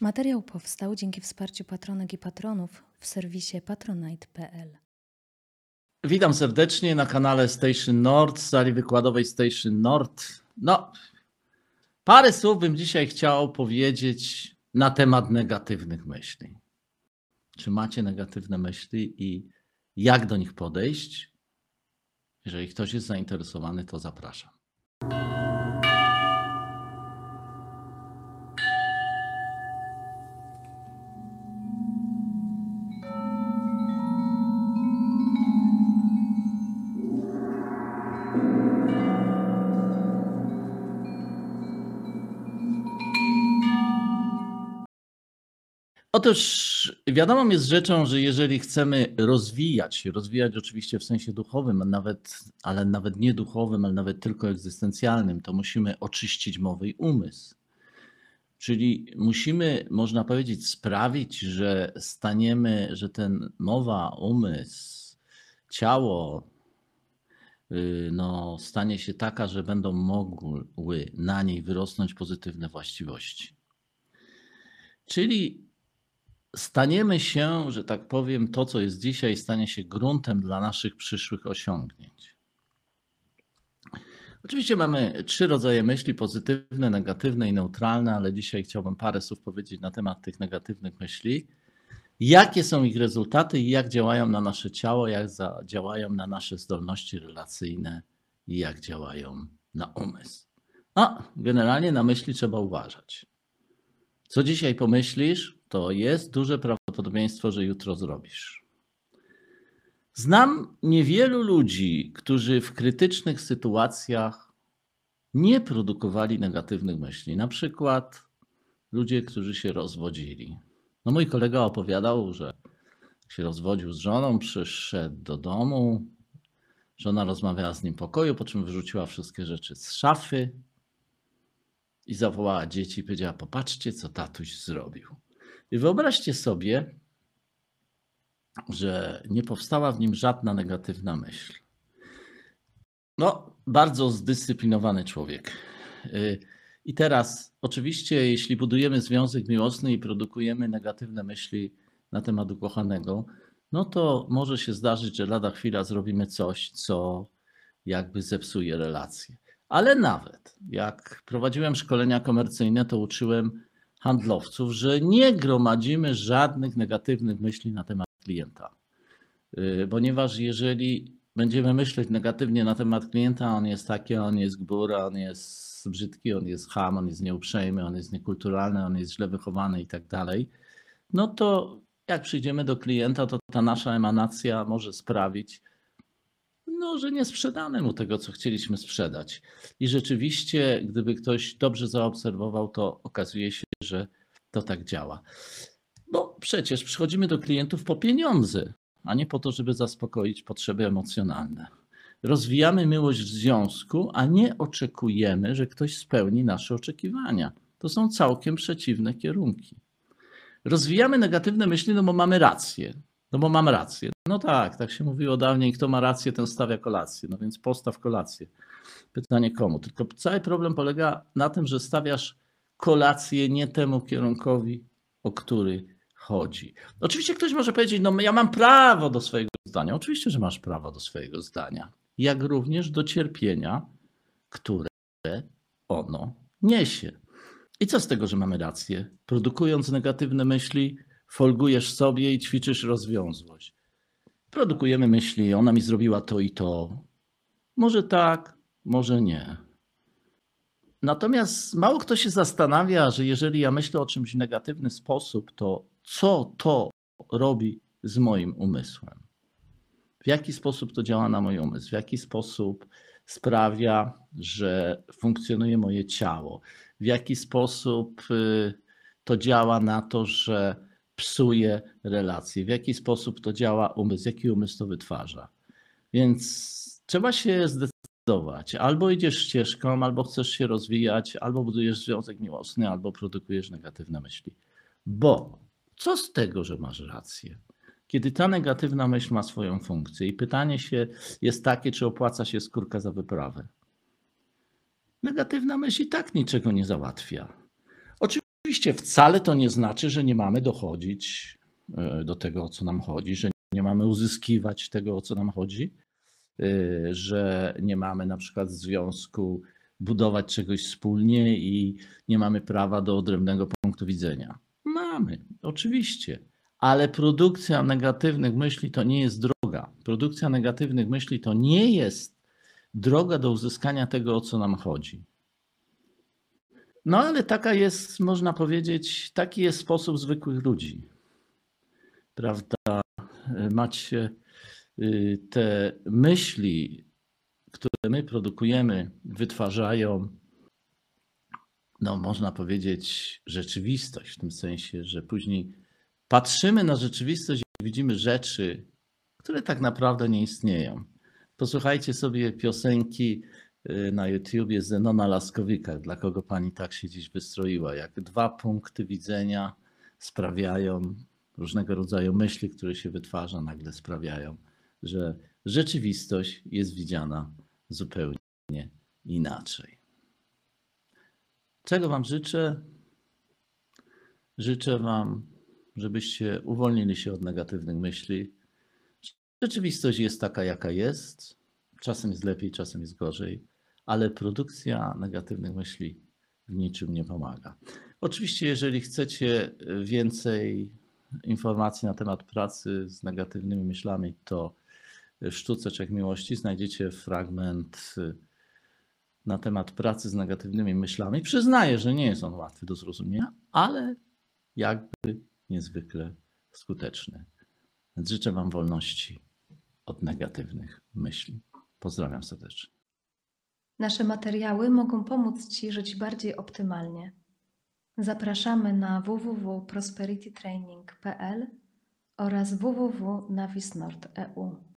Materiał powstał dzięki wsparciu patronek i patronów w serwisie patronite.pl. Witam serdecznie na kanale Station Nord, sali wykładowej Station Nord. No, parę słów bym dzisiaj chciał powiedzieć na temat negatywnych myśli. Czy macie negatywne myśli i jak do nich podejść? Jeżeli ktoś jest zainteresowany, to zapraszam. Otóż wiadomą jest rzeczą, że jeżeli chcemy rozwijać się, rozwijać oczywiście w sensie duchowym, nawet, ale nawet nie duchowym, ale nawet tylko egzystencjalnym, to musimy oczyścić mowę i umysł. Czyli musimy, można powiedzieć, sprawić, że staniemy, że ten mowa, umysł, ciało, yy, no, stanie się taka, że będą mogły na niej wyrosnąć pozytywne właściwości. Czyli staniemy się, że tak powiem, to, co jest dzisiaj, stanie się gruntem dla naszych przyszłych osiągnięć. Oczywiście mamy trzy rodzaje myśli: pozytywne, negatywne i neutralne, ale dzisiaj chciałbym parę słów powiedzieć na temat tych negatywnych myśli. Jakie są ich rezultaty i jak działają na nasze ciało, jak działają na nasze zdolności relacyjne i jak działają na umysł. A generalnie na myśli trzeba uważać. Co dzisiaj pomyślisz, to jest duże prawdopodobieństwo, że jutro zrobisz. Znam niewielu ludzi, którzy w krytycznych sytuacjach nie produkowali negatywnych myśli. Na przykład ludzie, którzy się rozwodzili. No mój kolega opowiadał, że się rozwodził z żoną, przyszedł do domu, żona rozmawiała z nim w pokoju, po czym wyrzuciła wszystkie rzeczy z szafy i zawołała dzieci i powiedziała: Popatrzcie, co tatuś zrobił. Wyobraźcie sobie, że nie powstała w nim żadna negatywna myśl. No, bardzo zdyscyplinowany człowiek. I teraz, oczywiście, jeśli budujemy związek miłosny i produkujemy negatywne myśli na temat ukochanego, no to może się zdarzyć, że lada chwila zrobimy coś, co jakby zepsuje relacje. Ale nawet jak prowadziłem szkolenia komercyjne, to uczyłem handlowców, że nie gromadzimy żadnych negatywnych myśli na temat klienta. Y, ponieważ jeżeli będziemy myśleć negatywnie na temat klienta, on jest taki, on jest gbura, on jest brzydki, on jest ham, on jest nieuprzejmy, on jest niekulturalny, on jest źle wychowany i tak dalej, no to jak przyjdziemy do klienta, to ta nasza emanacja może sprawić, no, że nie sprzedamy mu tego, co chcieliśmy sprzedać. I rzeczywiście, gdyby ktoś dobrze zaobserwował, to okazuje się, że to tak działa. Bo przecież przychodzimy do klientów po pieniądze, a nie po to, żeby zaspokoić potrzeby emocjonalne. Rozwijamy miłość w związku, a nie oczekujemy, że ktoś spełni nasze oczekiwania. To są całkiem przeciwne kierunki. Rozwijamy negatywne myśli, no bo mamy rację. No bo mam rację. No tak, tak się mówiło dawniej, kto ma rację, ten stawia kolację. No więc postaw kolację. Pytanie komu? Tylko cały problem polega na tym, że stawiasz kolację nie temu kierunkowi, o który chodzi. Oczywiście ktoś może powiedzieć, no ja mam prawo do swojego zdania. Oczywiście, że masz prawo do swojego zdania. Jak również do cierpienia, które ono niesie. I co z tego, że mamy rację? Produkując negatywne myśli, folgujesz sobie i ćwiczysz rozwiązłość. Produkujemy myśli, ona mi zrobiła to i to. Może tak, może nie. Natomiast mało kto się zastanawia, że jeżeli ja myślę o czymś w negatywny sposób, to co to robi z moim umysłem? W jaki sposób to działa na mój umysł? W jaki sposób sprawia, że funkcjonuje moje ciało? W jaki sposób y, to działa na to, że psuje relacje, w jaki sposób to działa umysł, jaki umysł to wytwarza. Więc trzeba się zdecydować. Albo idziesz ścieżką, albo chcesz się rozwijać, albo budujesz związek miłosny, albo produkujesz negatywne myśli. Bo co z tego, że masz rację? Kiedy ta negatywna myśl ma swoją funkcję i pytanie się jest takie, czy opłaca się skórka za wyprawę. Negatywna myśl i tak niczego nie załatwia. Oczywiście wcale to nie znaczy, że nie mamy dochodzić e, do tego, o co nam chodzi, że nie mamy uzyskiwać tego, o co nam chodzi, e, że nie mamy na przykład związku budować czegoś wspólnie i nie mamy prawa do odrębnego punktu widzenia. Mamy, oczywiście, ale produkcja negatywnych myśli to nie jest droga. Produkcja negatywnych myśli to nie jest droga do uzyskania tego, o co nam chodzi. No ale taka jest, można powiedzieć, taki jest sposób zwykłych ludzi. Prawda? Macie y, te myśli, które my produkujemy, wytwarzają, no można powiedzieć, rzeczywistość, w tym sensie, że później patrzymy na rzeczywistość i widzimy rzeczy, które tak naprawdę nie istnieją. Posłuchajcie sobie piosenki na YouTubie Zenona Laskowika, dla kogo pani tak się dziś wystroiła. Jak dwa punkty widzenia sprawiają, różnego rodzaju myśli, które się wytwarza, nagle sprawiają, że rzeczywistość jest widziana zupełnie inaczej. Czego Wam życzę? Życzę Wam, żebyście uwolnili się od negatywnych myśli. Rzeczywistość jest taka, jaka jest. Czasem jest lepiej, czasem jest gorzej, ale produkcja negatywnych myśli w niczym nie pomaga. Oczywiście, jeżeli chcecie więcej informacji na temat pracy z negatywnymi myślami, to w Sztuce Czech Miłości znajdziecie fragment na temat pracy z negatywnymi myślami. Przyznaję, że nie jest on łatwy do zrozumienia, ale jakby niezwykle skuteczny. Więc życzę Wam wolności od negatywnych myśli. Pozdrawiam serdecznie. Nasze materiały mogą pomóc Ci żyć bardziej optymalnie. Zapraszamy na www.prosperitytraining.pl oraz www.navisnord.eu.